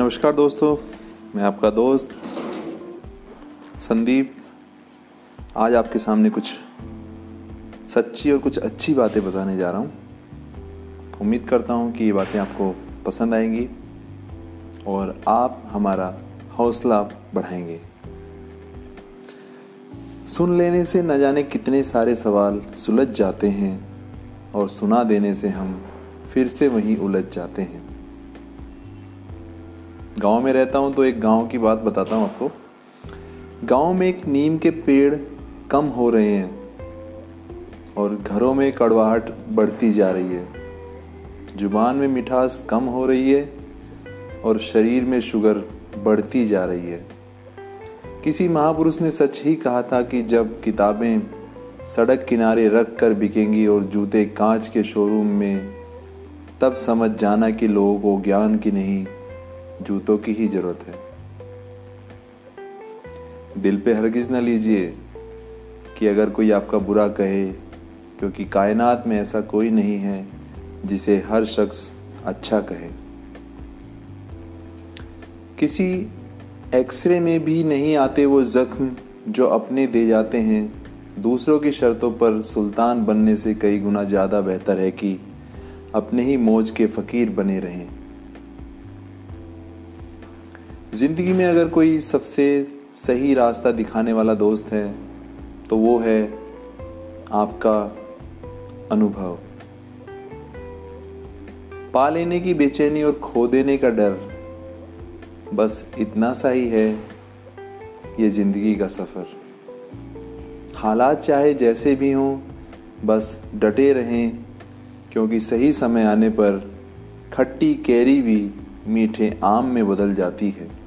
नमस्कार दोस्तों, मैं आपका दोस्त संदीप। आज आपके सामने कुछ सच्ची और कुछ अच्छी बातें बताने जा रहा हूँ। उम्मीद करता हूँ कि ये बातें आपको पसंद आएँगी और आप हमारा हौसला बढ़ाएँगे। सुन लेने से न जाने कितने सारे सवाल सुलझ जाते हैं और सुना देने से हम फिर से वहीं उलझ जाते हैं। गाँव में रहता हूँ तो एक गाँव की बात बताता हूँ आपको। गाँव में एक नीम के पेड़ कम हो रहे हैं और घरों में कड़वाहट बढ़ती जा रही है। ज़ुबान में मिठास कम हो रही है और शरीर में शुगर बढ़ती जा रही है। किसी महापुरुष ने सच ही कहा था कि जब किताबें सड़क किनारे रख कर बिकेंगी और जूते कांच के शोरूम में, तब समझ जाना कि लोगों को ज्ञान की नहीं जूतों की ही ज़रूरत है। दिल पे हरगिज ना लीजिए कि अगर कोई आपका बुरा कहे, क्योंकि कायनात में ऐसा कोई नहीं है जिसे हर शख्स अच्छा कहे। किसी एक्सरे में भी नहीं आते वो जख्म जो अपने दे जाते हैं। दूसरों की शर्तों पर सुल्तान बनने से कई गुना ज़्यादा बेहतर है कि अपने ही मौज के फकीर बने रहें। ज़िंदगी में अगर कोई सबसे सही रास्ता दिखाने वाला दोस्त है तो वो है आपका अनुभव। पा लेने की बेचैनी और खो देने का डर बस इतना सा ही है, ये ज़िंदगी का सफ़र। हालात चाहे जैसे भी हों, बस डटे रहें, क्योंकि सही समय आने पर खट्टी, कैरी भी मीठे आम में बदल जाती है।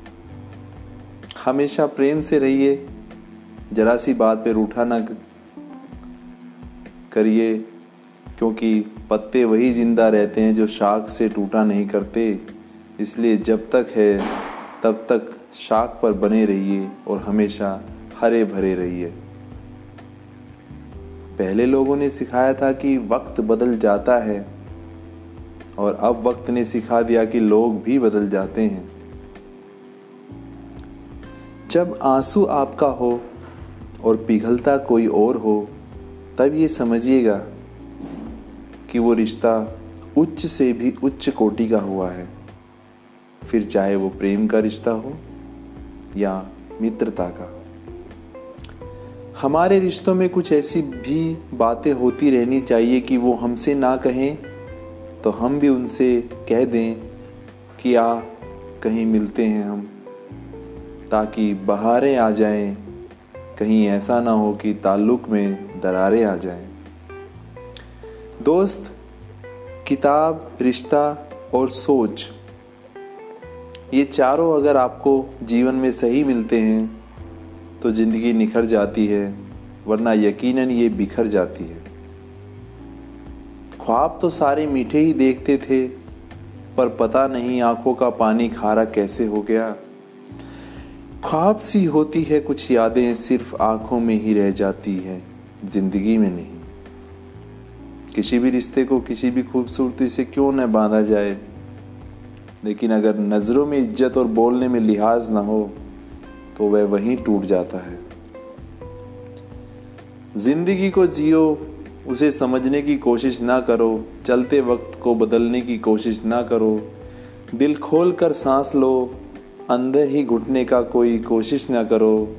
हमेशा प्रेम से रहिए, जरा सी बात पे रूठा ना करिए, क्योंकि पत्ते वही ज़िंदा रहते हैं जो शाख से टूटा नहीं करते। इसलिए जब तक है, तब तक शाख पर बने रहिए और हमेशा हरे भरे रहिए। पहले लोगों ने सिखाया था कि वक्त बदल जाता है, और अब वक्त ने सिखा दिया कि लोग भी बदल जाते हैं। जब आँसू आपका हो और पिघलता कोई और हो, तब ये समझिएगा कि वो रिश्ता उच्च से भी उच्च कोटि का हुआ है। फिर चाहे वो प्रेम का रिश्ता हो या मित्रता का। हमारे रिश्तों में कुछ ऐसी भी बातें होती रहनी चाहिए कि वो हमसे ना कहें तो हम भी उनसे कह दें कि, आ, कहीं मिलते हैं हम। ताकि बहारें आ जाएँ, कहीं ऐसा ना हो कि ताल्लुक में दरारें आ जाएँ। दोस्त, किताब, रिश्ता और सोच, ये चारों अगर आपको जीवन में सही मिलते हैं तो ज़िंदगी निखर जाती है, वरना यकीनन ये बिखर जाती है। ख्वाब तो सारे मीठे ही देखते थे, पर पता नहीं आँखों का पानी खारा कैसे हो गया। ख्वाब सी होती है, कुछ यादें सिर्फ़ आँखों में ही रह जाती है, ज़िंदगी में नहीं। किसी भी रिश्ते को किसी भी खूबसूरती से क्यों न बांधा जाए? लेकिन अगर नज़रों में इज़्ज़त और बोलने में लिहाज ना हो तो वह वहीं टूट जाता है। ज़िंदगी को जियो, उसे समझने की कोशिश ना करो, चलते वक्त को बदलने की कोशिश ना करो। दिल खोल कर सांस लो अंदर ही घुटने का कोई कोशिश ना करो।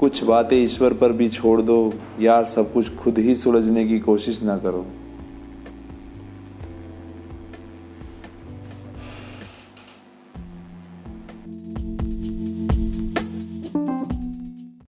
कुछ बातें ईश्वर पर भी छोड़ दो यार सब कुछ खुद ही सुलझने की कोशिश ना करो।